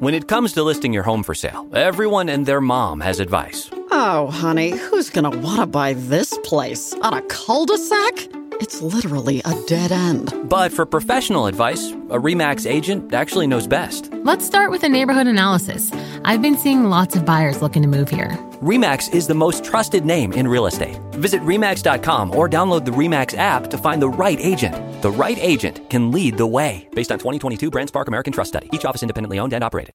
When it comes to listing your home for sale, everyone and their mom has advice. Oh, honey, who's gonna wanna buy this place? On a cul-de-sac? It's literally a dead end. But for professional advice, a REMAX agent actually knows best. Let's start with a neighborhood analysis. I've been seeing lots of buyers looking to move here. REMAX is the most trusted name in real estate. Visit REMAX.com or download the REMAX app to find the right agent. The right agent can lead the way. Based on 2022 BrandSpark American Trust Study. Each office independently owned and operated.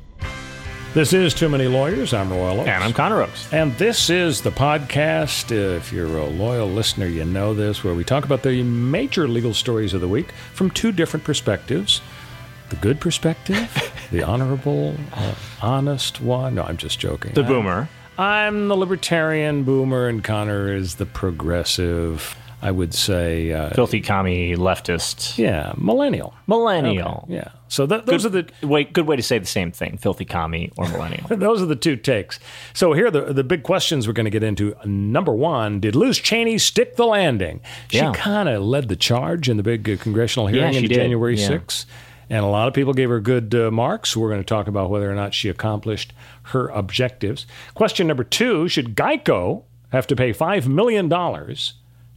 This is Too Many Lawyers. I'm Royal Oakes. And I'm Connor Oakes. And this is the podcast. If you're a loyal listener, you know this, where we talk about the major legal stories of the week from two different perspectives the good perspective, the honorable, uh, honest one. No, I'm just joking. The boomer. I'm the libertarian boomer, and Connor is the progressive. I would say uh, filthy commie leftist. Yeah, millennial. Millennial. Okay, yeah. So th- those good, are the wait. Good way to say the same thing: filthy commie or millennial. those are the two takes. So here are the the big questions we're going to get into. Number one: Did Liz Cheney stick the landing? She Yeah. kind of led the charge in the big uh, congressional hearing Yeah, in. January Yeah. 6th. And a lot of people gave her good uh, marks. We're going to talk about whether or not she accomplished her objectives. Question number two Should Geico have to pay $5 million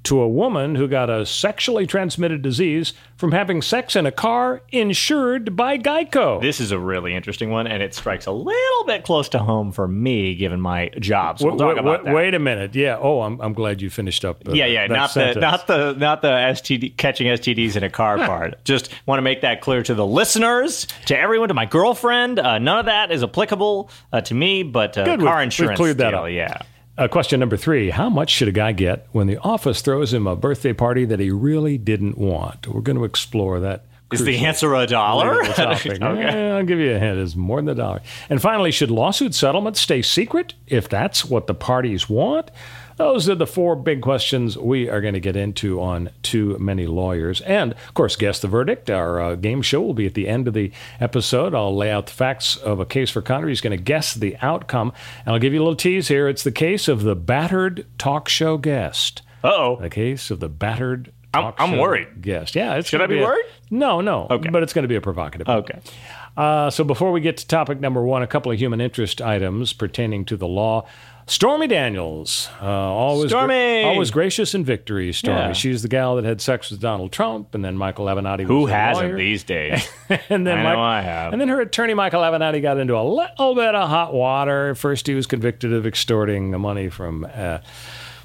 to a woman who got a sexually transmitted disease from having sex in a car insured by Geico? This is a really interesting one, and it strikes a little bit close to home for me, given my job. So we'll Wait- talk about wait, that. wait a minute. Yeah. Oh, I'm, I'm glad you finished up. uh, yeah, yeah, not sentence. the not the not the STD catching STDs in a car part. Just want to make that clear to the listeners, to everyone, to my girlfriend. Uh, none of that is applicable uh, to me, but uh, Good, car we've- we've insurance. cleared that deal, up. Yeah. Uh, question number three How much should a guy get when the office throws him a birthday party that he really didn't want? We're going to explore that. Is the answer a dollar? Okay. Eh, I'll give you a hint. It's more than a dollar. And finally, should lawsuit settlements stay secret if that's what the parties want? Those are the four big questions we are going to get into on Too Many Lawyers. And, of course, Guess the Verdict. Our uh, game show will be at the end of the episode. I'll lay out the facts of a case for Connor. He's going to guess the outcome. And I'll give you a little tease here. It's the case of the battered talk show guest. Uh-oh. The case of the battered I'm- I'm worried. guest. Yeah. It's Should I be a- worried? No, no. Okay. But it's going to be a provocative. Okay. Uh, so before we get to topic number one, a couple of human interest items pertaining to the law. Stormy Daniels, uh, always Stormy! always gracious in victory. Stormy, Yeah. she's the gal that had sex with Donald Trump, and then Michael Avenatti. Who was hasn't lawyer. these days? and then I know I have. And then her attorney Michael Avenatti got into a little bit of hot water. First, he was convicted of extorting the money from uh,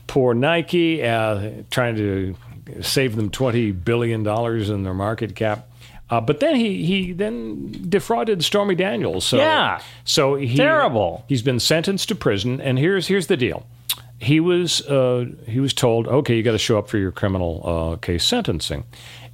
poor Nike, uh, trying to save them twenty billion dollars in their market cap. Uh, but then he he then defrauded Stormy Daniels. So, Yeah. so he Terrible. He's been sentenced to prison, and here's here's the deal. He was uh, he was told, okay, you got to show up for your criminal uh, case sentencing,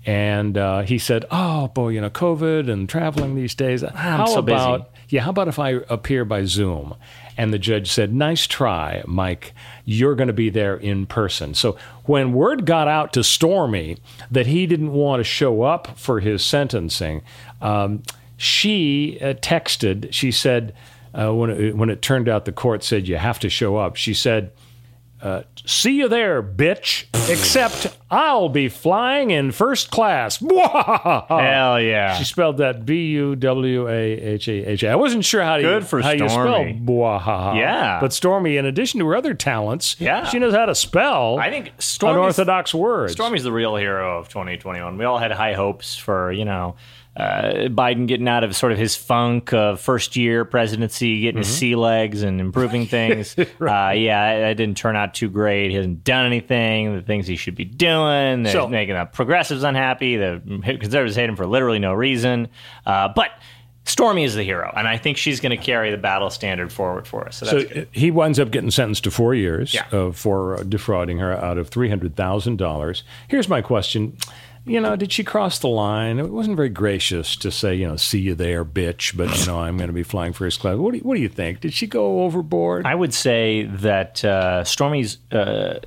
and uh, he said, oh boy, you know, COVID and traveling these days. how so busy." Yeah? How about if I appear by Zoom? And the judge said, nice try, Mike. You're going to be there in person. So when word got out to Stormy that he didn't want to show up for his sentencing, um, she uh, texted. She said uh, when it, when it turned out the court said you have to show up. She said, uh, "See you there, bitch." Except I'll be flying in first class. Hell yeah. She spelled that B U W A H A H A. I wasn't sure how to Good for how you spell. Bwahaha. Yeah. But Stormy, in addition to her other talents, Yeah. she knows how to spell I think Stormy's, unorthodox words. Stormy's the real hero of 2021. We all had high hopes for, you know, uh, Biden getting out of sort of his funk of first year presidency, getting his sea legs and improving things. uh, yeah, it, it didn't turn out too great. He hasn't done anything. The things he should be doing. They're So- making the progressives unhappy. The conservatives hate him for literally no reason. Uh, but Stormy is the hero, and I think she's going to carry the battle standard forward for us. So that's So he winds up getting sentenced to four years Yeah. for defrauding her out of three hundred thousand dollars. Here's my question: You know, did she cross the line? It wasn't very gracious to say, you know, "See you there, bitch," but you know, I'm going to be flying first class. What do you, What do you think? Did she go overboard? I would say that uh, Stormy's uh,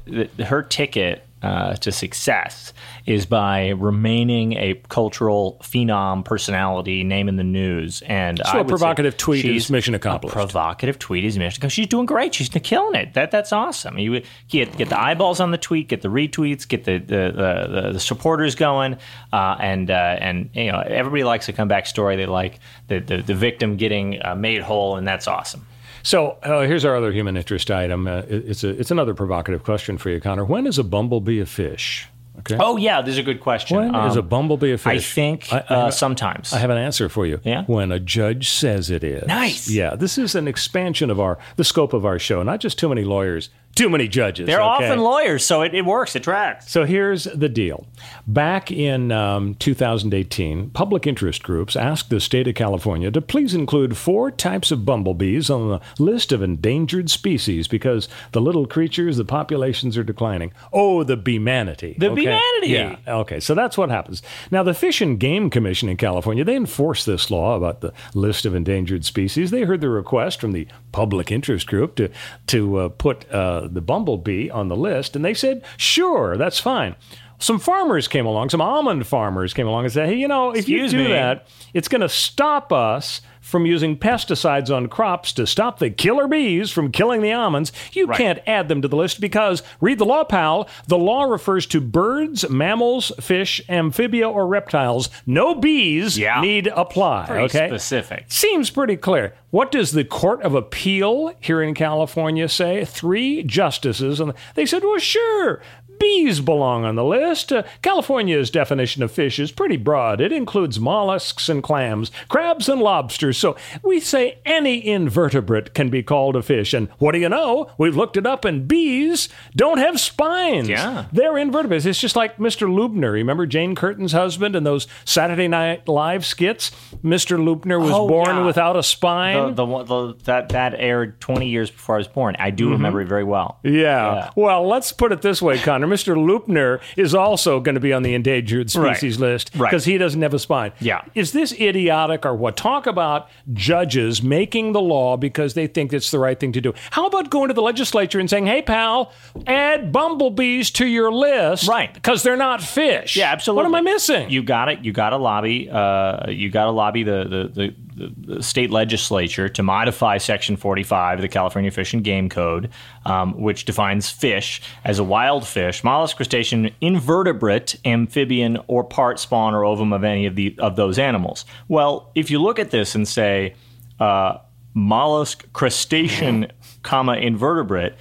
her ticket uh, to success is by remaining a cultural phenom personality, name in the news, and So I a provocative tweet is mission a accomplished. provocative tweet is mission accomplished. She's doing great. She's killing it. That that's awesome. You get get the eyeballs on the tweet, get the retweets, get the the, the, the, the supporters going, uh, and uh, and you know everybody likes a comeback story. They like the the, the victim getting uh, made whole, and that's awesome. So uh, here's our other human interest item. Uh, it- it's a it's another provocative question for you, Connor. When is a bumblebee a fish? Okay. Oh yeah, this is a good question. When is Um, a bumblebee a fish? I think I- I uh, sometimes. I have an answer for you. Yeah? When a judge says it is. Nice. Yeah. This is an expansion of our the scope of our show. Not just too many lawyers, too many judges. They're okay? often lawyers, so it, it works. It tracks. So here's the deal. Back in um, 2018, public interest groups asked the state of California to please include four types of bumblebees on the list of endangered species because the little creatures, the populations are declining. Oh, the beemanity. The okay? beemanity. Yeah. Okay. So that's what happens. Now, the Fish and Game Commission in California, they enforce this law about the list of endangered species. They heard the request from the public interest group to, to uh, put uh, the bumblebee on the list, and they said, sure, that's fine. Some farmers came along, some almond farmers came along and said, hey, you know, if Excuse you do me. that, it's going to stop us from using pesticides on crops to stop the killer bees from killing the almonds. You can't add them to the list because, read the law, pal, the law refers to birds, mammals, fish, amphibia, or reptiles. No bees Yeah. need apply. Very okay? specific. Seems pretty clear. What does the Court of Appeal here in California say? Three justices, and they said, well, sure. Bees belong on the list. Uh, California's definition of fish is pretty broad. It includes mollusks and clams, crabs and lobsters. So we say any invertebrate can be called a fish. And what do you know? We've looked it up, and bees don't have spines. Yeah. They're invertebrates. It's just like Mr. Loopner. Remember Jane Curtin's husband and those Saturday Night Live skits? Mr. Loopner was Oh, born yeah. without a spine. The, the, the that that aired 20 years before I was born. I do remember it very well. yeah. Yeah. Well, let's put it this way, Connor. Mr. Loopner is also going to be on the endangered species list Right. because he doesn't have a spine. Yeah. Is this idiotic or what? Talk about judges making the law because they think it's the right thing to do. How about going to the legislature and saying, hey, pal, add bumblebees to your list? Right. Because they're not fish. Yeah, absolutely. What am I missing? You got it. You got to lobby. Uh, you got to lobby the the, the the state legislature to modify Section 45 of the California Fish and Game Code, um, which defines fish as a wild fish, mollusk, crustacean, invertebrate, amphibian, or part spawn or ovum of any of the of those animals. Well, if you look at this and say uh, mollusk, crustacean, comma invertebrate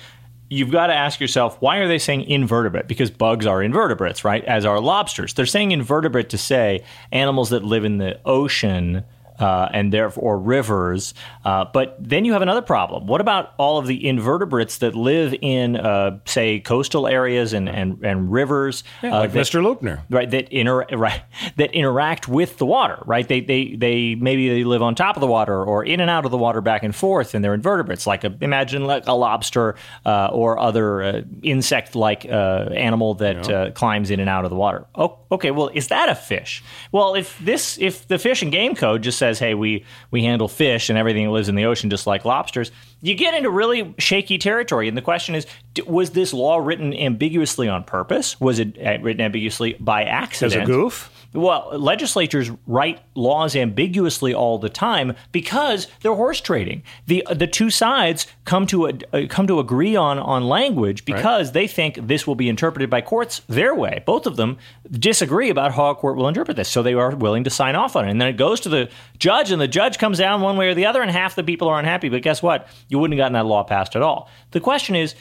you've got to ask yourself why are they saying invertebrate? Because bugs are invertebrates right? As are lobsters. They're saying invertebrate to say animals that live in the ocean uh, and therefore rivers. Uh, but then you have another problem. What about all of the invertebrates that live in uh, say coastal areas and, and, and rivers Yeah, uh, like that- Mr. Loopner. right that inter right that interact with the water right? They they they maybe they live on top of the water or in and out of the water back and forth and they're invertebrates. Like a, imagine like a lobster uh, or other uh, insect like uh, animal that uh, climbs in and out of the water. Oh okay well is that a fish? Well if this if the fish and game code just says hey we we handle fish and everything that lives in the ocean just like lobsters you get into really shaky territory. And the question is was this law written ambiguously on purpose? Was it uh, written ambiguously by As accident a goof? Well, legislatures write laws ambiguously all the time because they're horse trading. the The two sides come to a, uh, come to agree on on language because they think this will be interpreted by courts their way. Both of them disagree about how a court will interpret this, so they are willing to sign off on it. And then it goes to the judge, and the judge comes down one way or the other, and half the people are unhappy. But guess what? You wouldn't have gotten that law passed at all. The question is,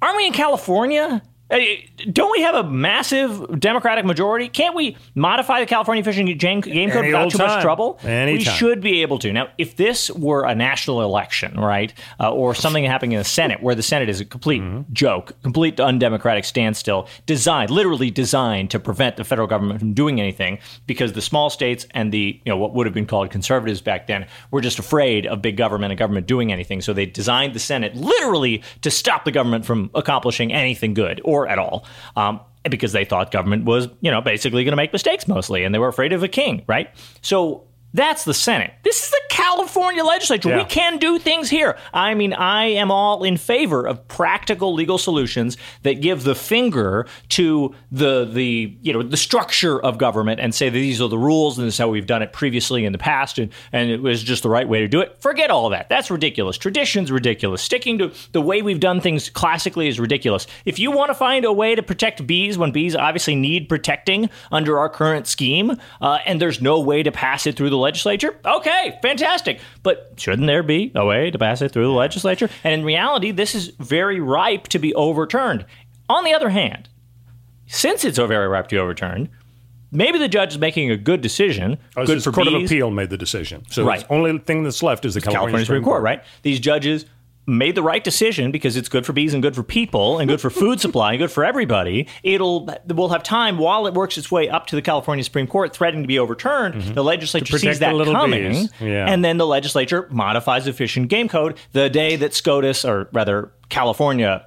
aren't we in California? Hey, Don't we have a massive Democratic majority? Can't we modify the California Fish and Game, Code Any without too much trouble? Any we time. should be able to. Now, if this were a national election, right, uh, or something happening in the Senate, where the Senate is a complete Mm-hmm. joke, complete undemocratic standstill, designed, literally designed to prevent the federal government from doing anything, because the small states and the you know what would have been called conservatives back then were just afraid of big government and government doing anything. So they designed the Senate literally to stop the government from accomplishing anything good or at all. Um, because they thought government was, you know, basically going to make mistakes mostly, and they were afraid of a king, right? So that's the Senate. This is the California legislature. Yeah. We can do things here. I mean, I am all in favor of practical legal solutions that give the finger to the the you know the structure of government and say that these are the rules and this is how we've done it previously in the past and, and it was just the right way to do it. Forget all that. That's ridiculous. Tradition's ridiculous. Sticking to the way we've done things classically is ridiculous. If you want to find a way to protect bees when bees obviously need protecting under our current scheme, uh, and there's no way to pass it through the legislature, okay, fantastic. But shouldn't there be a way to pass it through the legislature? And in reality, this is very ripe to be overturned. On the other hand, since it's very ripe to be overturned, maybe the judge is making a good decision. Oh, good for Court of. Appeal made the decision. So Right. the only thing that's left is the California, California Supreme Court, right? These judges made the right decision because it's good for bees and good for people and good for food supply and good for everybody. It'll we'll have time while it works its way up to the California Supreme Court, threatening to be overturned. The legislature Mm-hmm. sees that coming. Yeah. and then the legislature modifies the Fish and Game Code the day that SCOTUS, or rather California,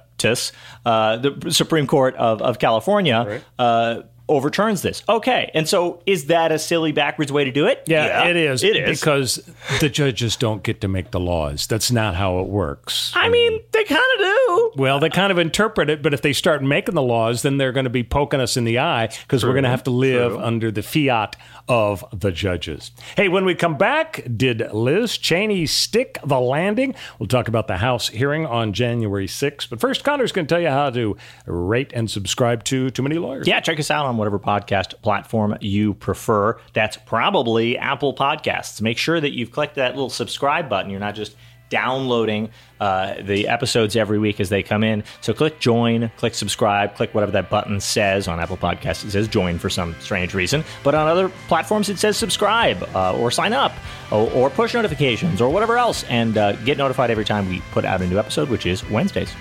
uh, the Supreme Court of, of California. Uh, Overturns this. Okay. And so is that a silly backwards way to do it? Yeah, it is. It is. Because the judges don't get to make the laws. That's not how it works. I mean, they kind of do. Well, they kind of interpret it, but if they start making the laws, then they're going to be poking us in the eye because we're going to have to live under the fiat of the judges. Hey, when we come back, did Liz Cheney stick the landing? We'll talk about the House hearing on January 6th. But first, Connor's going to tell you how to rate and subscribe to Too Many Lawyers. Yeah, check us out on whatever podcast platform you prefer. That's probably Apple Podcasts. Make sure that you've clicked that little subscribe button. You're not just downloading uh, the episodes every week as they come in. So click join, click subscribe, click whatever that button says. On Apple Podcasts, it says join for some strange reason. But on other platforms, it says subscribe uh, or sign up or, or push notifications or whatever else and uh, get notified every time we put out a new episode, which is Wednesdays.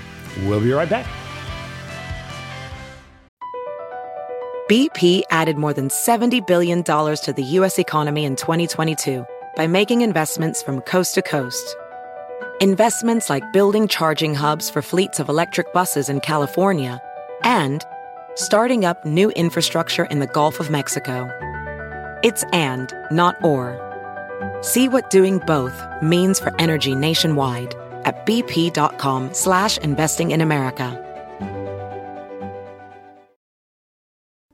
We'll be right back. BP added more than $70 billion to the U.S. economy in 2022 by making investments from coast to coast. Investments like building charging hubs for fleets of electric buses in California and starting up new infrastructure in the Gulf of Mexico. It's and, not or. See what doing both means for energy nationwide at bp.com slash investing in America.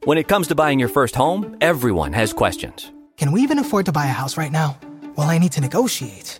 When it comes to buying your first home, everyone has questions. Can we even afford to buy a house right now? Well, I need to negotiate.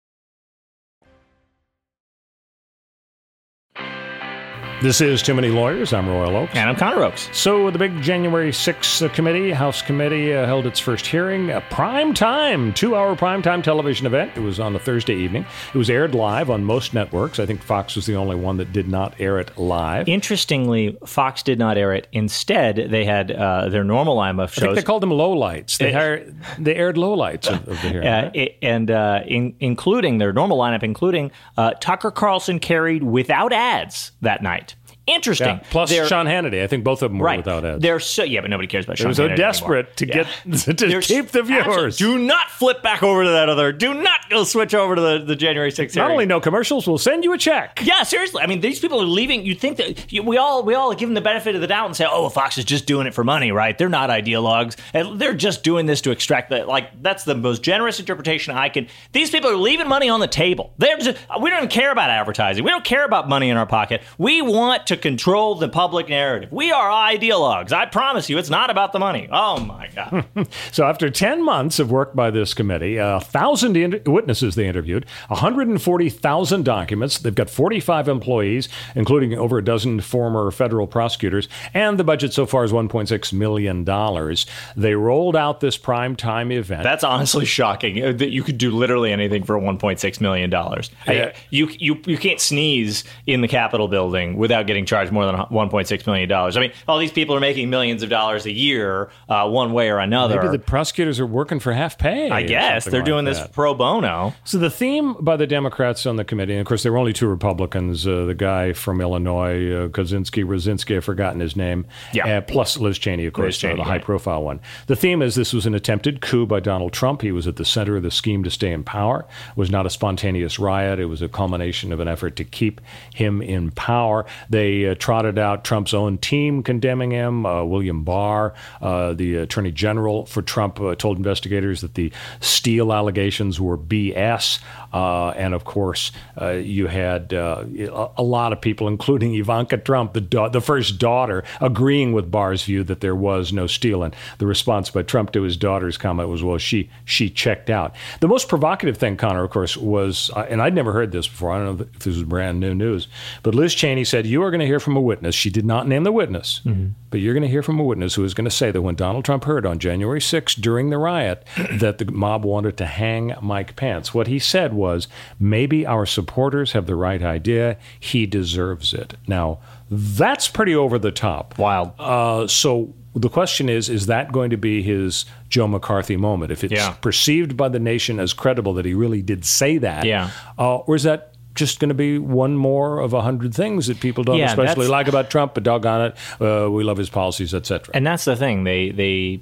This is Too Many Lawyers. I'm Royal Oakes. And I'm Connor Oakes. So, the big January 6th uh, committee, House Committee, uh, held its first hearing. A prime time, two hour prime time television event. It was on a Thursday evening. It was aired live on most networks. I think Fox was the only one that did not air it live. Interestingly, Fox did not air it. Instead, they had uh, their normal lineup I think shows. they called them lowlights. They, hired, they aired lowlights of, of the hearing. uh, i- and uh, in, including their normal lineup, including uh, Tucker Carlson carried without ads that night. Interesting. Yeah, Plus They're- Sean Hannity. I think both of them were right. without ads. They're so yeah, but nobody cares about They Sean were so Hannity desperate anymore. to Yeah. get to They're keep the viewers. Do not flip back over to that other. Do not go switch over to the, the January 6th. Not only no commercials, we'll send you a check. Yeah, seriously. I mean, these people are leaving. You think that you, we all we all give them the benefit of the doubt and say, "Oh, Fox is just doing it for money, right? They're not ideologues, and they're just doing this to extract that." Like that's the most generous interpretation I can. These people are leaving money on the table. They're just, we don't even care about advertising. We don't care about money in our pocket. We want to control the public narrative. We are ideologues. I promise you, it's not about the money. Oh my God. so after 10 months of work by this committee, a thousand in- witnesses they interviewed, 140,000 documents. They've got 45 employees, including over a dozen former federal prosecutors, and the budget so far is 1.6 million dollars. They rolled out this prime time event. That's honestly shocking uh, that you could do literally anything for 1.6 million dollars. Yeah. You you you can't sneeze in the Capitol building without getting charged more than 1.6 million dollars. I mean, all these people are making millions of dollars a year, uh, one way or another. Maybe the prosecutors are working for half pay. I guess they're like doing that. this pro bono. So the theme by the Democrats on the committee, and of course there were only two Republicans, uh, the guy from Illinois, uh, Kozinski, Rosinski, I've forgotten his name, Yeah. uh, plus Liz Cheney, of course, Cheney, uh, the high-profile one. The theme is this was an attempted coup by Donald Trump. He was at the center of the scheme to stay in power. It was not a spontaneous riot. It was a culmination of an effort to keep him in power. They uh, trotted out Trump's own team condemning him. Uh, William Barr, uh, the Attorney General for Trump, uh, told investigators that the steal allegations were BS. Uh, and of course, you had a, lot of people, including Ivanka Trump, the, da- the first daughter, agreeing with Barr's view that there was no steal. And the response by Trump to his daughter's comment was, well, she, she checked out. The most provocative thing, Connor, of course, was, and I'd never heard this before. I don't know if this was brand new news, but Liz Cheney said, You are going to hear from a witness. She did not name the witness, but you're going to hear from a witness who is going to say that when Donald Trump heard on January 6th during the riot that the mob wanted to hang Mike Pence, what he said was, Maybe our supporters have the right idea. He deserves it. Now, that's pretty over the top. Wild. Uh, so the question is is that going to be his Joe McCarthy moment? If it's Yeah. perceived by the nation as credible that he really did say that, Yeah. uh, or is that just going to be one more of a hundred things that people don't Yeah, especially like about Trump, but doggone it, uh, we love his policies, etc. And that's the thing. They they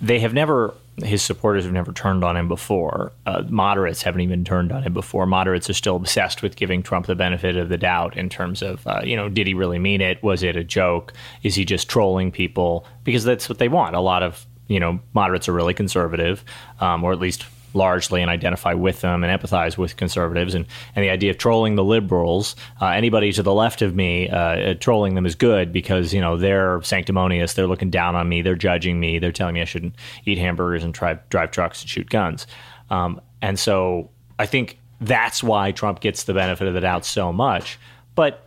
they have never his supporters have never turned on him before. Uh, moderates haven't even turned on him before. Moderates are still obsessed with giving Trump the benefit of the doubt in terms of, uh, you know, did he really mean it? Was it a joke? Is he just trolling people? Because that's what they want. A lot of, you know, moderates are really conservative, um, or at least largely and identify with them and empathize with conservatives. And, and the idea of trolling the liberals uh, anybody to the left of me uh, uh, trolling them is good because you know they're sanctimonious. They're looking down on me. They're judging me. They're telling me I shouldn't eat hamburgers and drive, drive trucks and shoot guns. Um, and so I think that's why Trump gets the benefit of the doubt so much. But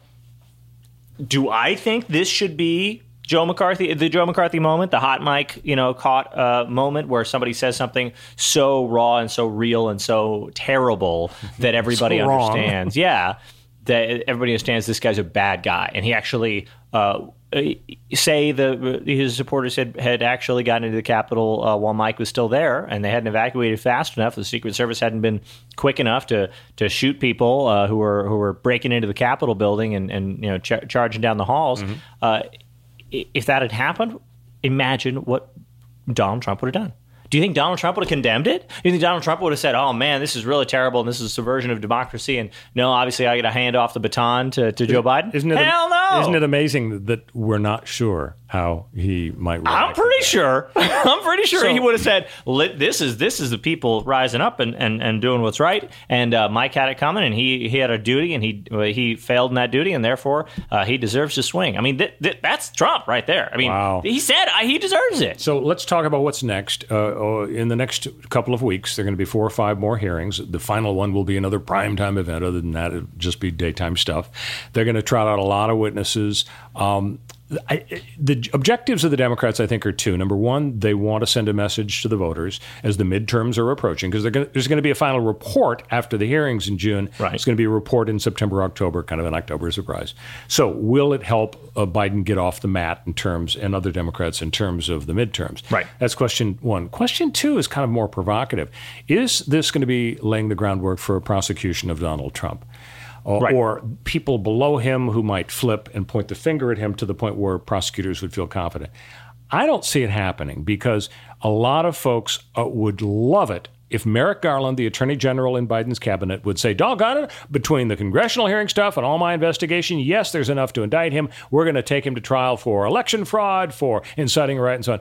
do I think this should be Joe McCarthy, the Joe McCarthy moment, the hot mic, you know, caught uh, moment where somebody says something so raw and so real and so terrible that everybody So understands. yeah, that everybody understands this guy's a bad guy, and he actually. Uh, say the his supporters had, had actually gotten into the Capitol uh, while Mike was still there, and they hadn't evacuated fast enough. The Secret Service hadn't been quick enough to to shoot people uh, who were who were breaking into the Capitol building and and you know ch- charging down the halls. Uh, i- if that had happened, imagine what Donald Trump would have done. Do you think Donald Trump would have condemned it? Do you think Donald Trump would have said, "Oh man, this is really terrible, and this is a subversion of democracy"? And no, obviously, I got to hand off the baton to, to Joe Biden. Isn't it, Hell no! Isn't it amazing that we're not sure how he might react? I'm pretty sure. I'm pretty sure So- he would have said, "This is this is the people rising up and, and, and doing what's right." And uh, Mike had it coming, and he, he had a duty, and he uh, he failed in that duty, and therefore uh, he deserves to swing. I mean, th- th- that's Trump right there. I mean, Wow. he said uh, he deserves it. So let's talk about what's next. Uh, uh, in the next couple of weeks, there are going to be four or five more hearings. The final one will be another primetime event. Other than that, it'll just be daytime stuff. They're going to trot out a lot of witnesses. Um, I, the objectives of the Democrats, I think, are two. Number one, they want to send a message to the voters as the midterms are approaching, because there's going to be a final report after the hearings in June. Right. It's going to be a report in September, October, kind of an October surprise. So, will it help uh, Biden get off the mat in terms, and other Democrats in terms of the midterms? Right. That's question one. Question two is kind of more provocative. Is this going to be laying the groundwork for a prosecution of Donald Trump? Or, Right. or people below him who might flip and point the finger at him to the point where prosecutors would feel confident. I don't see it happening because a lot of folks uh, would love it if Merrick Garland, the Attorney General in Biden's cabinet, would say, doggone it, between the congressional hearing stuff and all my investigation, yes, there's enough to indict him. We're going to take him to trial for election fraud, for inciting a riot, and so on.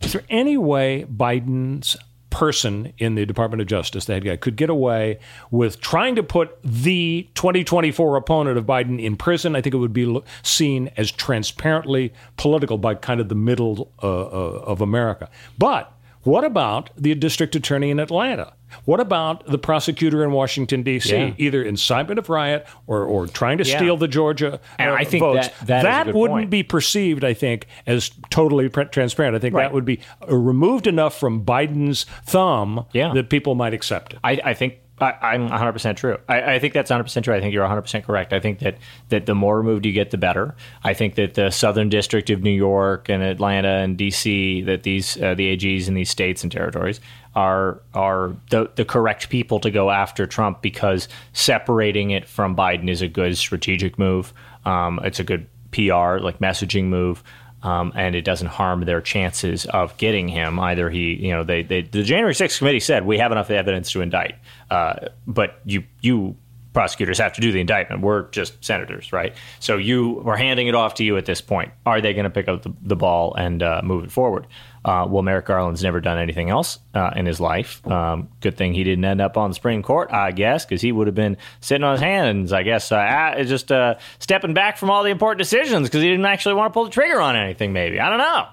Is there any way Biden's person in the Department of Justice, the head guy, could get away with trying to put the 2024 opponent of Biden in prison, I think it would be seen as transparently political by kind of the middle uh, uh, of America. But what about the district attorney in Atlanta? What about the prosecutor in Washington D.C. Yeah. either incitement of riot or, or trying to Yeah. steal the Georgia And uh, I think votes? that- that good wouldn't point. be perceived, I think, as totally transparent. I think Right. that would be uh, removed enough from Biden's thumb Yeah. that people might accept it. I, I think I, I'm 100% true. I, I think that's 100% true. I think you're 100% correct. I think that, that the more removed you get, the better. I think that the Southern District of New York and Atlanta and D.C., that these uh, the AGs in these states and territories are are the, the correct people to go after Trump because separating it from Biden is a good strategic move. Um, it's a good PR like messaging move. Um, and it doesn't harm their chances of getting him. Either he, you know, they, they the January 6th committee said we have enough evidence to indict, uh, but you you prosecutors have to do the indictment. We're just senators, right? So you we're handing it off to you at this point. Are they going to pick up the, the ball and uh, move it forward? Uh, well, Merrick Garland's never done anything else uh, in his life. Um, good thing he didn't end up on the Supreme Court, I guess, because he would have been sitting on his hands, I guess, ah, just uh, stepping back from all the important decisions because he didn't actually want to pull the trigger on anything. Maybe I don't know.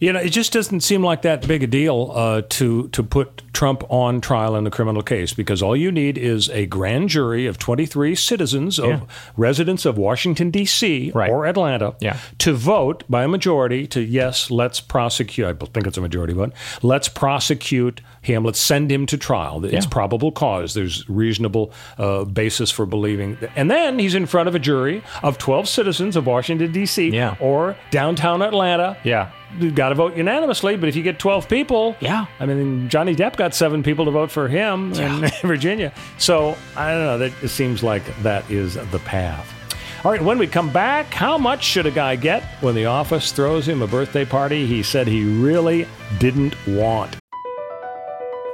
You know, it just doesn't seem like that big a deal uh, to to put Trump on trial in a criminal case because all you need is a grand jury of 23 citizens of Yeah. residents of Washington D.C. Right. or Atlanta Yeah. to vote by a majority to yes, let's prosecute. I think it's a majority vote. Let's prosecute him. Let's send him to trial. It's Yeah. probable cause. There's reasonable uh, basis for believing, and then he's in front of a jury of 12 citizens of Washington D.C. Yeah. or downtown Atlanta Yeah. you've got to vote unanimously. But if you get 12 people, Yeah. I mean, Johnny Depp got seven people to vote for him in Virginia. So I don't know. That it seems like that is the path. All right, when we come back, how much should a guy get when the office throws him a birthday party he said he really didn't want?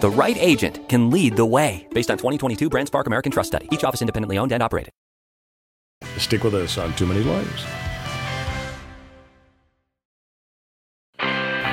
The right agent can lead the way. Based on 2022 BrandSpark American Trust Study. Each office independently owned and operated. Stick with us on Too Many Lawyers.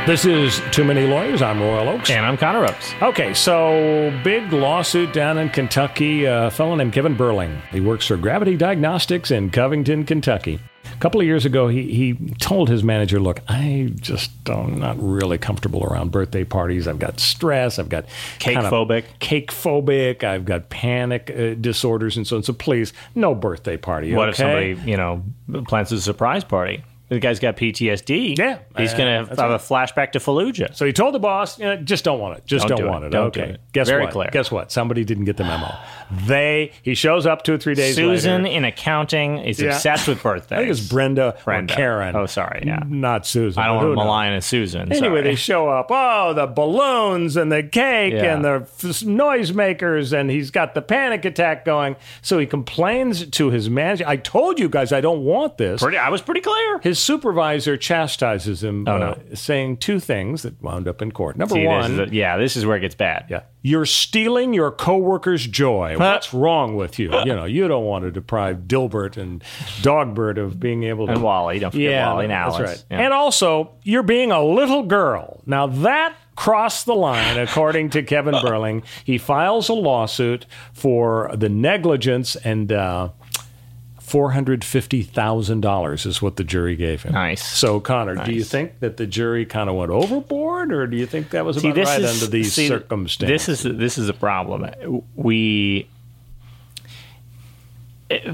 This is Too Many Lawyers. I'm Royal Oakes. And I'm Connor Oakes. Okay, so big lawsuit down in Kentucky. A fellow named Kevin Berling. He works for Gravity Diagnostics in Covington, Kentucky. A couple of years ago, he, he told his manager, Look, I just am not really comfortable around birthday parties. I've got stress. I've got Cake phobic. Cake phobic. I've got panic uh, disorders and so on. So please, no birthday party. What if somebody, you know, plans a surprise party? The guy's got PTSD. Yeah, He's uh, going to that's have right. a flashback to Fallujah. So he told the boss, you know, just don't want it. Just Don't don't, do it. want it. Don't okay. do it. Guess Very what? clear. Guess what? Somebody didn't get the memo. They he shows up two or three days later. Susan later. in accounting is Yeah. obsessed with birthdays. I think it's Brenda, Brenda. or Karen. Oh, sorry. Yeah. Not Susan. I don't want to malign a Susan. Anyway, sorry. they show up. Oh, the balloons and the cake Yeah. and the f- noisemakers, and he's got the panic attack going. So he complains to his manager. I told you guys I don't want this. Pretty, I was pretty clear. His supervisor chastises him, Oh, uh, no. saying two things that wound up in court. Number See, this one, is a- yeah, this is where it gets bad. yeah. You're stealing your coworker's joy. What's wrong with you? You know, you don't want to deprive Dilbert and Dogbert of being able to. And Wally, don't forget yeah, Wally and that's Alice. right. Yeah. And also, you're being a little girl. Now that crossed the line, according to Kevin Berling. He files a lawsuit for the negligence and. Uh, Four hundred fifty thousand dollars is what the jury gave him. Nice. So, Connor, do you think that the jury kind of went overboard, or do you think that was See, about right is under these see, circumstances? This is this is a problem. We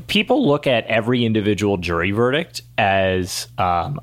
people look at every individual jury verdict as um,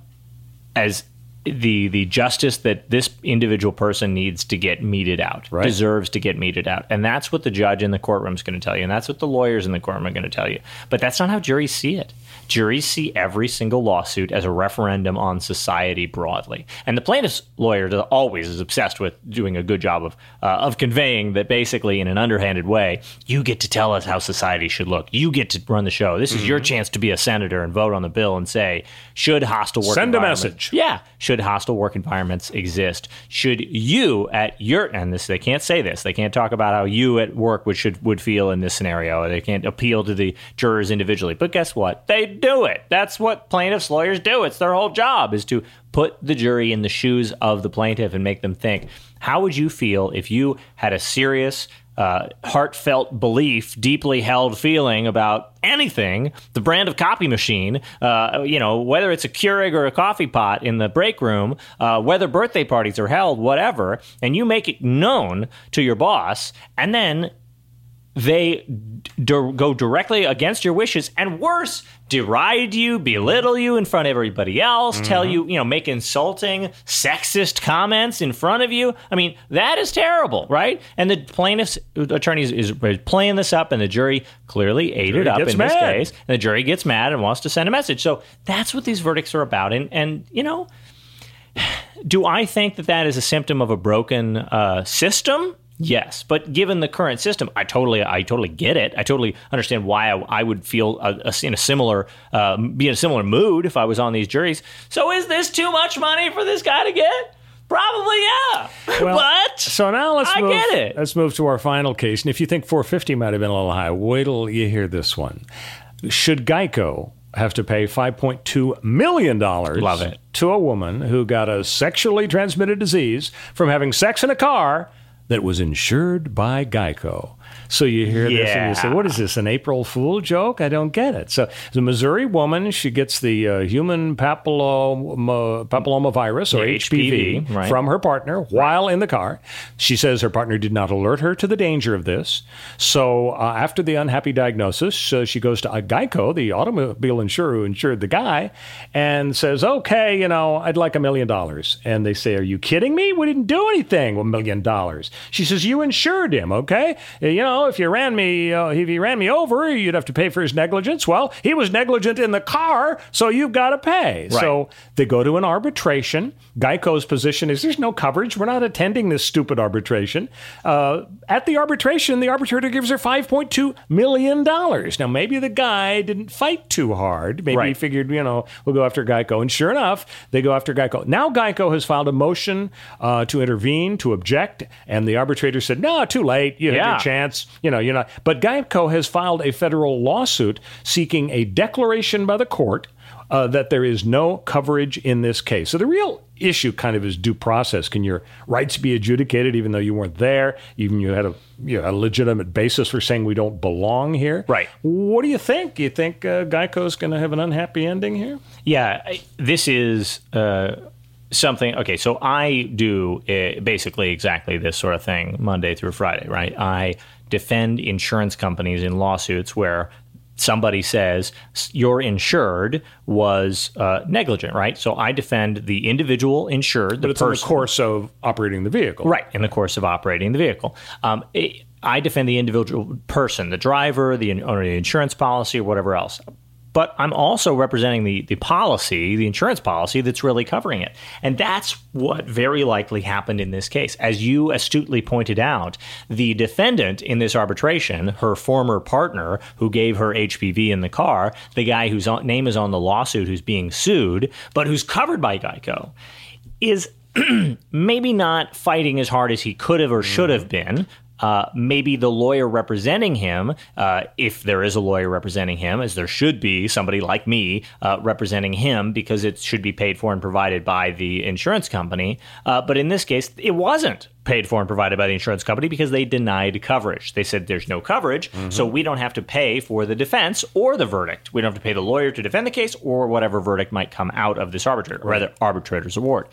as the the justice that this individual person needs to get meted out, Right. deserves to get meted out, and that's what the judge in the courtroom is going to tell you, and that's what the lawyers in the courtroom are going to tell you. But that's not how juries see it. Juries see every single lawsuit as a referendum on society broadly, and the plaintiff's lawyer always is obsessed with doing a good job of uh, of conveying that basically in an underhanded way, you get to tell us how society should look. You get to run the show. This is your chance to be a senator and vote on the bill and say should hostile work Send a message. yeah. Should hostile work environments exist? Should you at your and this they can't say this. They can't talk about how you at work would should would feel in this scenario. They can't appeal to the jurors individually. But guess what? They do it. That's what plaintiffs lawyers do. It's their whole job is to put the jury in the shoes of the plaintiff and make them think. How would you feel if you had a serious uh, heartfelt belief, deeply held feeling about anything, the brand of copy machine, uh, you know, whether it's a Keurig or a coffee pot in the break room, uh, whether birthday parties are held, whatever, and you make it known to your boss, and then they d- go directly against your wishes and worse deride you belittle you in front of everybody else tell you you know make insulting sexist comments in front of you. I mean that is terrible right? And the plaintiff's attorney is, is playing this up and the jury clearly ate Jury it up in this case and the jury gets mad and wants to send a message. So that's what these verdicts are about. And and you know do I think that that is a symptom of a broken uh, system? Yes, but given the current system, I totally, I totally get it. I totally understand why I, I would feel uh a, in a similar, uh, be in a similar mood if I was on these juries. So, is this too much money for this guy to get? Probably, yeah. Well, but So now let's I move, get it. Let's move to our final case. And if you think 450 might have been a little high, wait till you hear this one. Should Geico have to pay 5.2 million dollars Love it. to a woman who got a sexually transmitted disease from having sex in a car that was insured by Geico? So you hear this and you say, "What is this? An April Fool joke? I don't get it." So, the Missouri woman, she gets the uh, human papilloma, papillomavirus or Yeah, HPV, HPV, right. from her partner while in the car. She says her partner did not alert her to the danger of this. So, uh, after the unhappy diagnosis, uh, she goes to Geico, the automobile insurer who insured the guy, and says, "Okay, you know, I'd like a million dollars." And they say, "Are you kidding me? We didn't do anything. A million dollars." She says, "You insured him, okay? Uh, You know, if you ran me, uh, if you ran me over, you'd have to pay for his negligence. Well, he was negligent in the car, so you've got to pay." So they go to an arbitration. Geico's position is there's no coverage. We're not attending this stupid arbitration. Uh, at the arbitration, the arbitrator gives her $5.2 million. Now, maybe the guy didn't fight too hard. Maybe he figured, you know, we'll go after Geico. And sure enough, they go after Geico. Now, Geico has filed a motion uh, to intervene, to object. And the arbitrator said, no, too late. You had your chance. You know, you're not. But Geico has filed a federal lawsuit seeking a declaration by the court uh, that there is no coverage in this case. So the real issue kind of is due process. Can your rights be adjudicated even though you weren't there, even you had a, you know, a legitimate basis for saying we don't belong here? Right. What do you think? You think uh, Geico's going to have an unhappy ending here? Yeah, I- this is uh, something. Okay, so I do uh, basically exactly this sort of thing Monday through Friday, right? I defend insurance companies in lawsuits where somebody says your insured was uh, negligent, right? So I defend the individual insured, the But it's in the course of operating the vehicle. Right, in the course of operating the vehicle. Um, it- I defend the individual person, the driver, the owner of the insurance policy, or whatever else. But I'm also representing the, the policy, the insurance policy that's really covering it. And that's what very likely happened in this case. As you astutely pointed out, the defendant in this arbitration, her former partner who gave her HPV in the car, the guy whose name is on the lawsuit who's being sued, but who's covered by Geico, is maybe not fighting as hard as he could have or should have mm-hmm. been. Uh, maybe the lawyer representing him, uh, if there is a lawyer representing him, as there should be somebody like me uh, representing him because it should be paid for and provided by the insurance company. Uh, but in this case, it wasn't paid for and provided by the insurance company because they denied coverage. They said there's no coverage, so we don't have to pay for the defense or the verdict. We don't have to pay the lawyer to defend the case or whatever verdict might come out of this arbitrator, or rather, arbitrator's award.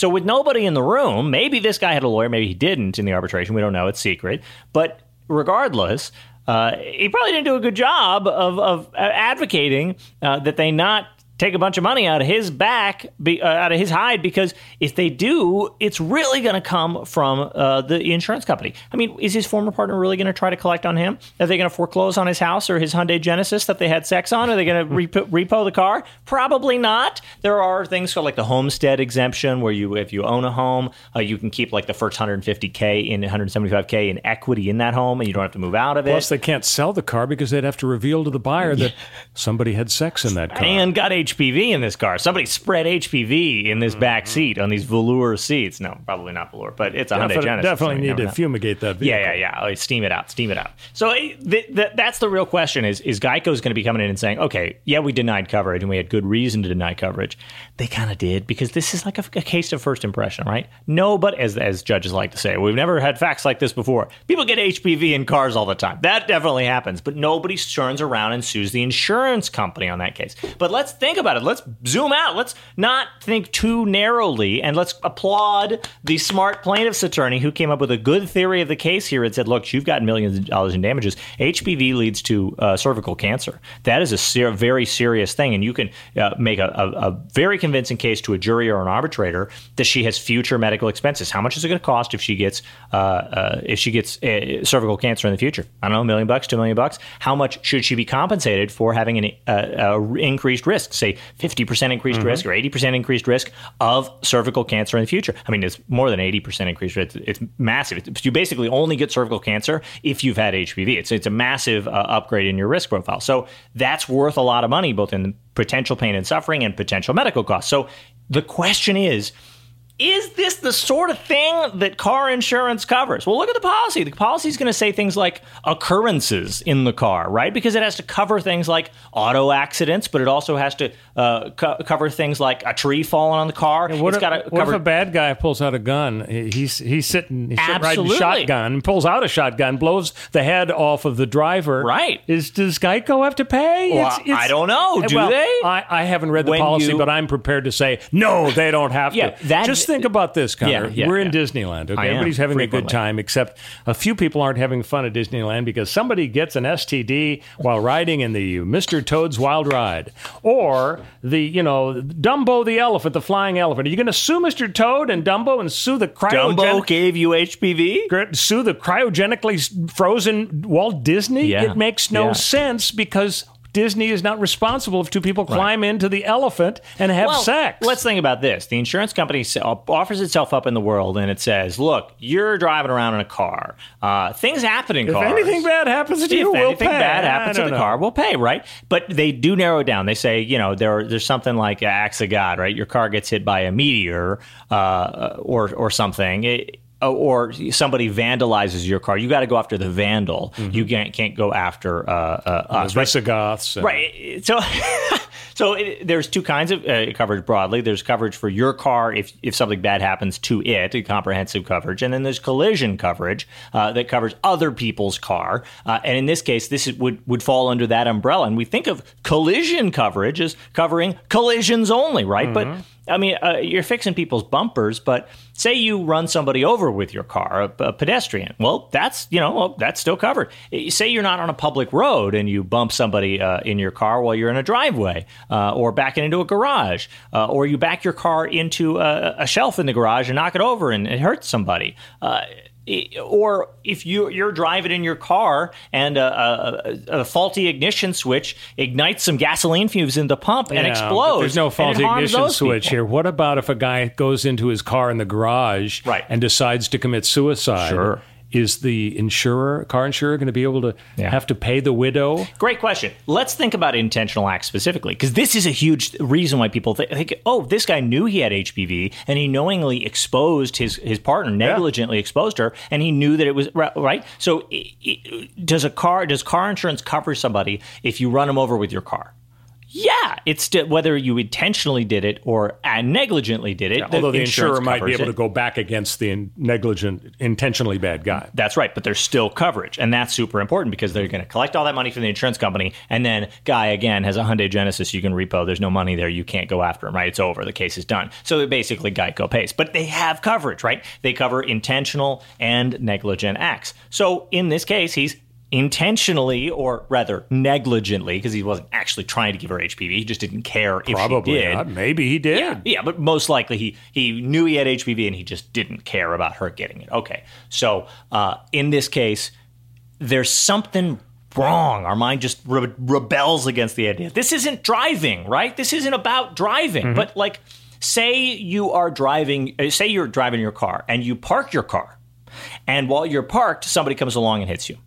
So with nobody in the room, maybe this guy had a lawyer, maybe he didn't in the arbitration. We don't know; it's secret. But regardless, uh, he probably didn't do a good job of, of advocating uh, that they not take a bunch of money out of his back, be, uh, out of his hide, because if they do, it's really going to come from uh, the insurance company. I mean, is his former partner really going to try to collect on him? Are they going to foreclose on his house or his Hyundai Genesis that they had sex on? Are they going to repo, repo the car? Probably not. There are things called like the homestead exemption, where you, if you own a home, uh, you can keep like the first 150k in 175k in equity in that home, and you don't have to move out of it. Plus, they can't sell the car because they'd have to reveal to the buyer that somebody had sex in that car. and got HPV in this car. Somebody spread HPV in this back seat on these velour seats. No, probably not velour, but it's a Hyundai Definitely, Genesis. definitely so need to know. fumigate that vehicle. Yeah, yeah, yeah. Oh, steam it out, steam it out. So eh, th- th- that's the real question: is is Geico's going to be coming in and saying, okay, yeah, we denied coverage and we had good reason to deny coverage. They kind of did because this is like a, a case of first impression, right? No, but as as judges like to say, we've never had facts like this before. People get HPV in cars all the time. That definitely happens, but nobody turns around and sues the insurance company on that case. But let's think about it. Let's zoom out. Let's not think too narrowly, and let's applaud the smart plaintiff's attorney who came up with a good theory of the case here and said, "Look, you've got millions of dollars in damages. HPV leads to uh, cervical cancer. That is a ser- very serious thing, and you can uh, make a, a, a very convincing case to a jury or an arbitrator that she has future medical expenses. How much is it going to cost if she gets uh, uh, if she gets uh, cervical cancer in the future? I don't know, a million bucks, two million bucks. How much should she be compensated for having an uh, uh, increased risk, say fifty percent increased risk or eighty percent increased risk of cervical cancer in the future? I mean, it's more than eighty percent increased risk. It's massive. It's, you basically only get cervical cancer if you've had HPV. It's it's a massive uh, upgrade in your risk profile. So that's worth a lot of money, both in potential pain and suffering and potential medical costs. So the question is. Is this the sort of thing that car insurance covers? Well, look at the policy. The policy is going to say things like occurrences in the car, right? Because it has to cover things like auto accidents, but it also has to uh, co- cover things like a tree falling on the car. What, it's if, got to what if a bad guy pulls out a gun? He's he's sitting, he's sitting riding shotgun, pulls out a shotgun, blows the head off of the driver. Right. Is does Geico have to pay? Well, I don't know. Do well, they? I, I haven't read the When policy, you- but I'm prepared to say no. They don't have Yeah, to. that- Just think about this, Connor. Yeah, yeah, We're in yeah. Disneyland. Okay, everybody's having a good time, except a few people aren't having fun at Disneyland because somebody gets an STD while riding in the Mr. Toad's Wild Ride, or the you know Dumbo the elephant, the flying elephant. Are you going to sue Mr. Toad and Dumbo and sue the Dumbo gave you HPV? Sue the cryogenically frozen Walt Disney? It makes no sense because Disney is not responsible if two people climb into the elephant and have well, sex. Let's think about this. The insurance company offers itself up in the world and it says, look, you're driving around in a car. Uh, things happen in if cars. anything bad happens to if you, we'll anything bad happens to the know. car, we'll pay, right? But they do narrow it down. They say, you know, there there's something like uh, acts of God, right? Your car gets hit by a meteor uh, or or something. It- or somebody vandalizes your car, you got to go after the vandal. You can't can't go after uh, uh, us. The right? Visigoths. and- Right. So, so it, there's two kinds of uh, coverage broadly. There's coverage for your car if if something bad happens to it, a comprehensive coverage, and then there's collision coverage uh, that covers other people's car. Uh, and in this case, this would would fall under that umbrella. And we think of collision coverage as covering collisions only, right? But I mean, uh, you're fixing people's bumpers, but say you run somebody over with your car, a, a pedestrian. Well, that's you know, well, that's still covered. Eh, Say you're not on a public road and you bump somebody uh, in your car while you're in a driveway, uh, or backing into a garage, uh, or you back your car into a, a shelf in the garage and knock it over and it hurts somebody. Or if you, you're driving in your car and a, a, a faulty ignition switch ignites some gasoline fumes in the pump and Yeah, explodes. There's no faulty ignition switch people. here. What about if a guy goes into his car in the garage Right. and decides to commit suicide? Sure. Is the insurer, car insurer, going to be able to Yeah. have to pay the widow? Great question. Let's think about intentional acts specifically, because this is a huge reason why people think, think, oh, this guy knew he had HPV and he knowingly exposed his, his partner, negligently exposed her, and he knew that it was right. So, i- i- does a car does car insurance cover somebody if you run them over with your car? Yeah, it's whether you intentionally did it or uh, negligently did it. Although the insurance insurer might be able it. to go back against the in- negligent, intentionally bad guy. That's right, but there's still coverage, and that's super important because they're going to collect all that money from the insurance company, and then guy again has a Hyundai Genesis you can repo. There's no money there, you can't go after him. Right, it's over. The case is done. So basically, Geico pays, but they have coverage. Right, they cover intentional and negligent acts. So in this case, he's intentionally or rather negligently because he wasn't actually trying to give her HPV he just didn't care Probably if she did Probably not. Maybe he did. yeah, yeah, but most likely he he knew he had HPV and he just didn't care about her getting it. Okay, so uh, in this case, there's something wrong. Our mind just re- rebels against the idea. This isn't driving, right? This isn't about driving. But like, say you are driving, uh, say you're driving your car and you park your car, and while you're parked, somebody comes along and hits you.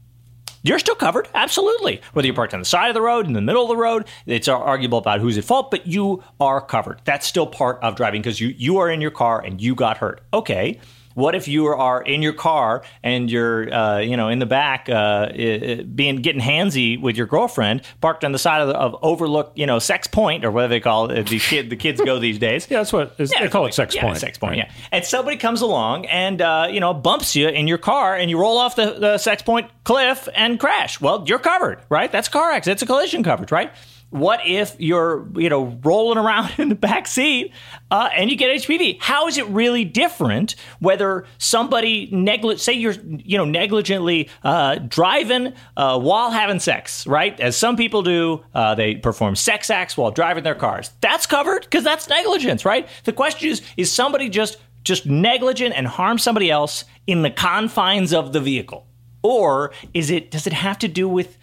You're still covered, absolutely. Whether you're parked on the side of the road, in the middle of the road, it's arguable about who's at fault, but you are covered. That's still part of driving because you, you are in your car and you got hurt. Okay. What if you are in your car and you're, uh, you know, in the back, uh, being getting handsy with your girlfriend, parked on the side of, the, of overlook, you know, sex point or whatever they call it. These kid, the kids go these days. Yeah, that's what is, they call it sex yeah, point. Sex point. Right. Yeah. And somebody comes along and uh, you know bumps you in your car, and you roll off the, the sex point cliff and crash. Well, you're covered, right? That's car accident. It's a collision coverage, right? What if you're you know rolling around in the back seat uh, and you get HPV? How is it really different whether somebody negligent, say you're you know negligently uh, driving uh, while having sex, right? As some people do, uh, they perform sex acts while driving their cars. That's covered because that's negligence, right? The question is: Is somebody just just negligent and harm somebody else in the confines of the vehicle, or is it? Does it have to do with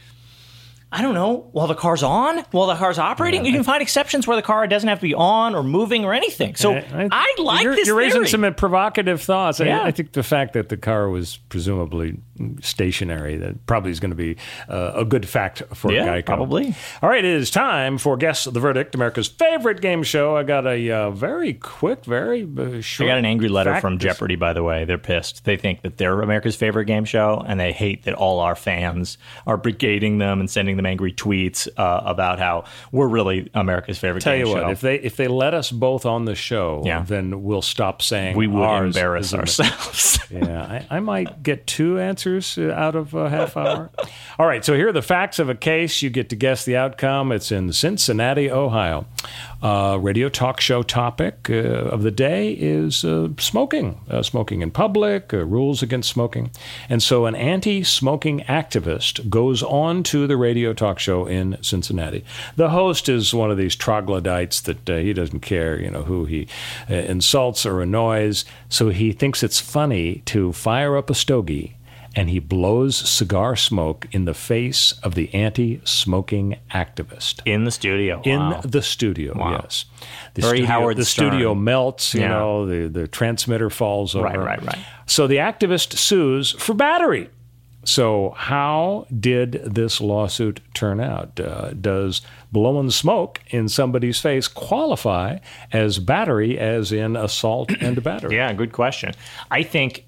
I don't know, while the car's on, while the car's operating. you can find exceptions where the car doesn't have to be on or moving or anything. So I, like you're, this. You're raising theory. some provocative thoughts. I- I, think the fact that the car was presumably stationary that probably is going to be uh, a good fact for Yeah, Geico. probably. All right, it is time for Guess the Verdict, America's favorite game show. I got a uh, very quick, very uh, I got an angry letter from Jeopardy, by the way. They're pissed. They think that they're America's favorite game show, and they hate that all our fans are brigading them and sending them angry tweets uh, about how we're really America's favorite Tell game you show. what, if they if they let us both on the show, Yeah. then we'll stop saying we would embarrass ourselves. yeah, I, I might get two answers uh, out of a half hour. All right, so here are the facts of a case. You get to guess the outcome. It's in Cincinnati, Ohio. Uh, radio talk show topic uh, of the day is uh, smoking, uh, smoking in public, uh, rules against smoking. And so an anti smoking activist goes on to the radio talk show in Cincinnati. The host is one of these troglodytes that he doesn't care, you know, who he insults or annoys. So he thinks it's funny to fire up a stogie and he blows cigar smoke in the face of the anti smoking activist. in the studio. In Wow. the studio, yes. The Very studio, Howard The Stern. studio melts, you Yeah. know, the, the transmitter falls over. Right, right, right. So the activist sues for battery. So, how did this lawsuit turn out? Uh, does blowing smoke in somebody's face qualify as battery, as in assault and battery? Yeah, good question. I think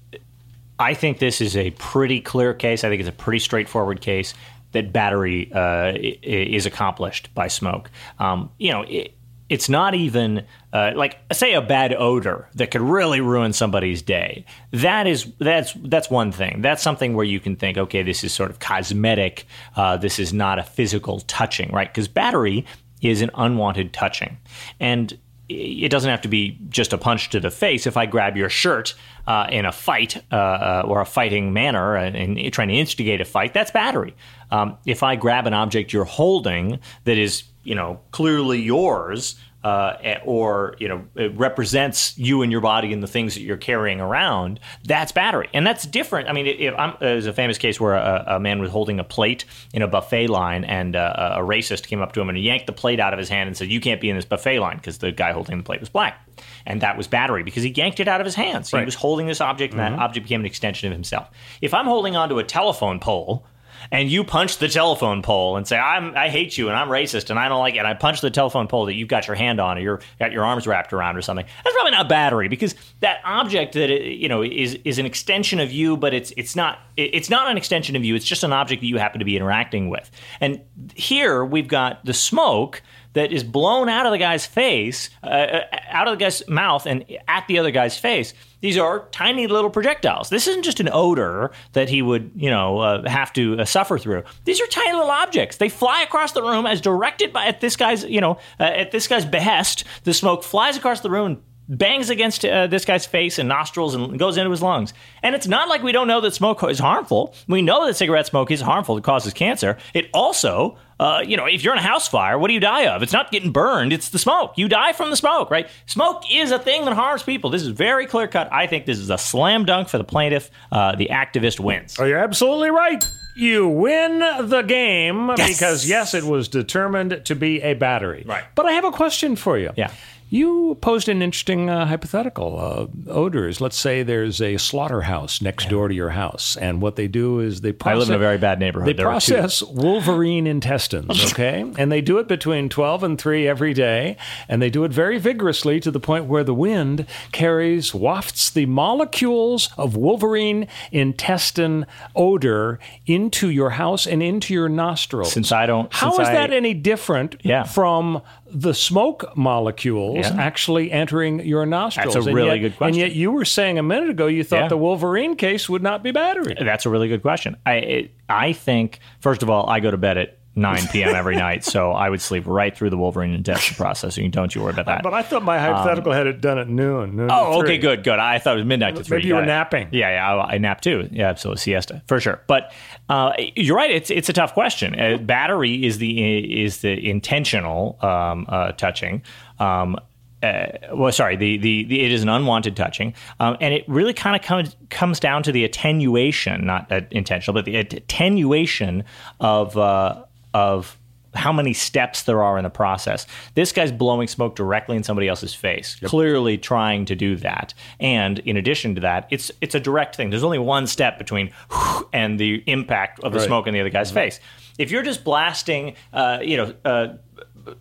I think this is a pretty clear case. I think it's a pretty straightforward case that battery uh, is accomplished by smoke. Um, you know, it, it's not even uh, like say a bad odor that could really ruin somebody's day. That is that's that's one thing. That's something where you can think, okay, this is sort of cosmetic. Uh, this is not a physical touching, right? Because battery is an unwanted touching, and it doesn't have to be just a punch to the face. If I grab your shirt uh, in a fight uh, uh, or a fighting manner and, and trying to instigate a fight, that's battery. Um, if I grab an object you're holding that is, you know, clearly yours, uh, eh, or you know, it represents you and your body and the things that you're carrying around, that's battery, and that's different. I mean, if I'm, there's a famous case where a, a man was holding a plate in a buffet line, and uh, a racist came up to him and yanked the plate out of his hand and said, "You can't be in this buffet line," because the guy holding the plate was black, and that was battery because he yanked it out of his hands. He Right. was holding this object, and Mhm. that object became an extension of himself. If I'm holding onto a telephone pole and you punch the telephone pole and say I'm I hate you and I'm racist and I don't like it, and I punch the telephone pole that you've got your hand on or you're got your arms wrapped around or something. That's probably not battery because that object that it, you know is is an extension of you, but it's it's not it's not an extension of you. It's just an object that you happen to be interacting with. And here we've got the smoke that is blown out of the guy's face, uh, uh, out of the guy's mouth, and at the other guy's face. These are tiny little projectiles. This isn't just an odor that he would, you know, uh, have to uh, suffer through. These are tiny little objects. They fly across the room as directed by at this guy's, you know, uh, at this guy's behest. The smoke flies across the room. bangs against uh, this guy's face and nostrils and goes into his lungs. And it's not like we don't know that smoke is harmful. We know that cigarette smoke is harmful. It causes cancer. It also, uh, you know, if you're in a house fire, what do you die of? It's not getting burned. It's the smoke. You die from the smoke, right? Smoke is a thing that harms people. This is very clear cut. I think this is a slam dunk for the plaintiff. Uh, the activist wins. Oh, you're absolutely right. You win the game Yes. because, yes, it was determined to be a battery. Right. But I have a question for you. Yeah. You posed an interesting uh, hypothetical. Uh, odors. Let's say there's a slaughterhouse next door to your house, and what they do is they I live in a very bad neighborhood. They There process wolverine intestines, okay? and they do it between 12 and 3 every day, and they do it very vigorously to the point where the wind carries, wafts the molecules of wolverine intestine odor into your house and into your nostrils. Since I don't- How is I- that any different Yeah. from the smoke molecules Yeah. actually entering your nostrils? That's a And really yet- good question. And yet you were saying a minute ago you thought Yeah. the wolverine case would not be battery. That's a really good question. I it, I think first of all, I go to bed at 9 p.m. every night, so I would sleep right through the Wolverine intestine processing. Don't you worry about that. But I thought my hypothetical had it done at noon. noon Oh, okay, good, good. I thought it was midnight to three. Maybe you were it. napping. Yeah, yeah, I, I nap too. Yeah, absolutely, siesta for sure. But uh, you're right. It's it's a tough question. Uh, battery is the is the intentional um, uh, touching. Um, uh, well, sorry, the, the, the it is an unwanted touching, um, and it really kind of comes comes down to the attenuation, not uh, intentional, but the attenuation of uh, of how many steps there are in the process. This guy's blowing smoke directly in somebody else's face, clearly trying to do that. And in addition to that, it's it's a direct thing. There's only one step between and the impact of the Right. smoke in the other guy's face. If you're just blasting, uh, you know. Uh,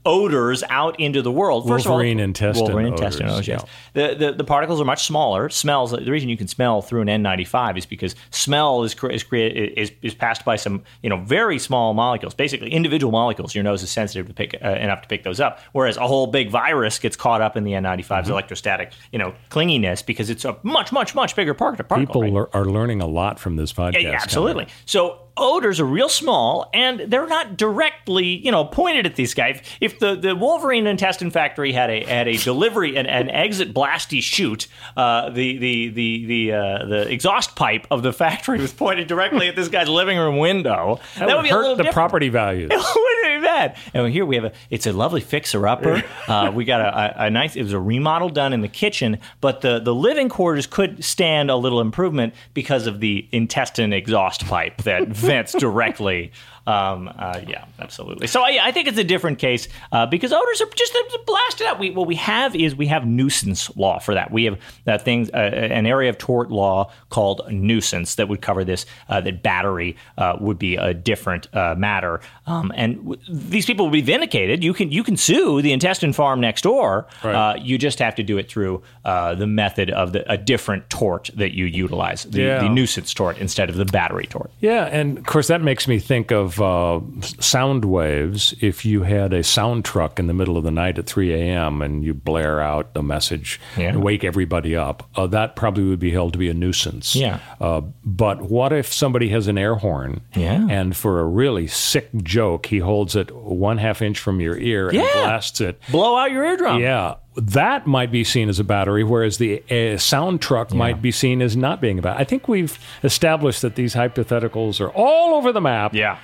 odors out into the world. First Wolverine of all, intestine Wolverine intestine odors, odors. Yes. The, the the particles are much smaller. Smells. The reason you can smell through an N95 is because smell is is created is, is passed by some you know very small molecules, basically individual molecules. Your nose is sensitive to pick uh, enough to pick those up, whereas a whole big virus gets caught up in the N95's Mm-hmm. electrostatic you know clinginess because it's a much much much bigger particle. particle People right? are learning a lot from this podcast. Yeah, absolutely. So odors are real small, and they're not directly, you know, pointed at these guys. If the, the Wolverine intestine factory had a had a delivery and an exit blasty chute, uh, the the the the uh, the exhaust pipe of the factory was pointed directly at this guy's living room window. That, would be a hurt the different. property values. It wouldn't be bad. And here we have a, it's a lovely fixer upper. Uh, we got a, a, a nice, it was a remodel done in the kitchen, but the, the living quarters could stand a little improvement because of the intestine exhaust pipe that vents directly. Um, uh, yeah, absolutely. So I, I think it's a different case uh, because odors are just uh, blasted out. We, what we have is we have nuisance law for that. We have uh, things, uh, an area of tort law called nuisance that would cover this. Uh, that battery uh, would be a different uh, matter, um, and w- these people will be vindicated. You can you can sue the intestine farm next door. Uh, you just have to do it through uh, the method of the, a different tort that you utilize, the, Yeah. the nuisance tort instead of the battery tort. Yeah, and of course that makes me think of uh, sound waves. If you had a sound truck in the middle of the night at 3 a.m. and you blare out a message Yeah. and wake everybody up, uh, that probably would be held to be a nuisance. Yeah. Uh, but what if somebody has an air horn? Yeah. And for a really sick joke, he holds it one half inch from your ear and Yeah. blasts it. Blow out your eardrum. Yeah, that might be seen as a battery, whereas the uh, sound truck might be seen as not being a battery. I think we've established that these hypotheticals are all over the map. Yeah.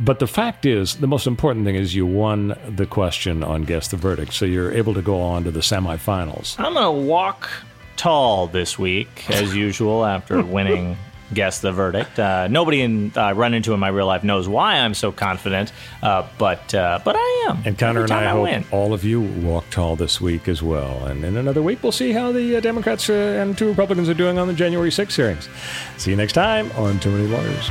But the fact is, the most important thing is you won the question on Guess the Verdict, so you're able to go on to the semifinals. I'm going to walk tall this week, as usual, after winning Guess the Verdict. Uh, nobody in, I run into in my real life knows why I'm so confident, uh, but uh, but I am. And Connor and I, time hope win. all of you walk tall this week as well. And in another week, we'll see how the uh, Democrats uh, and two Republicans are doing on the January 6 hearings. See you next time on Too Many Lawyers.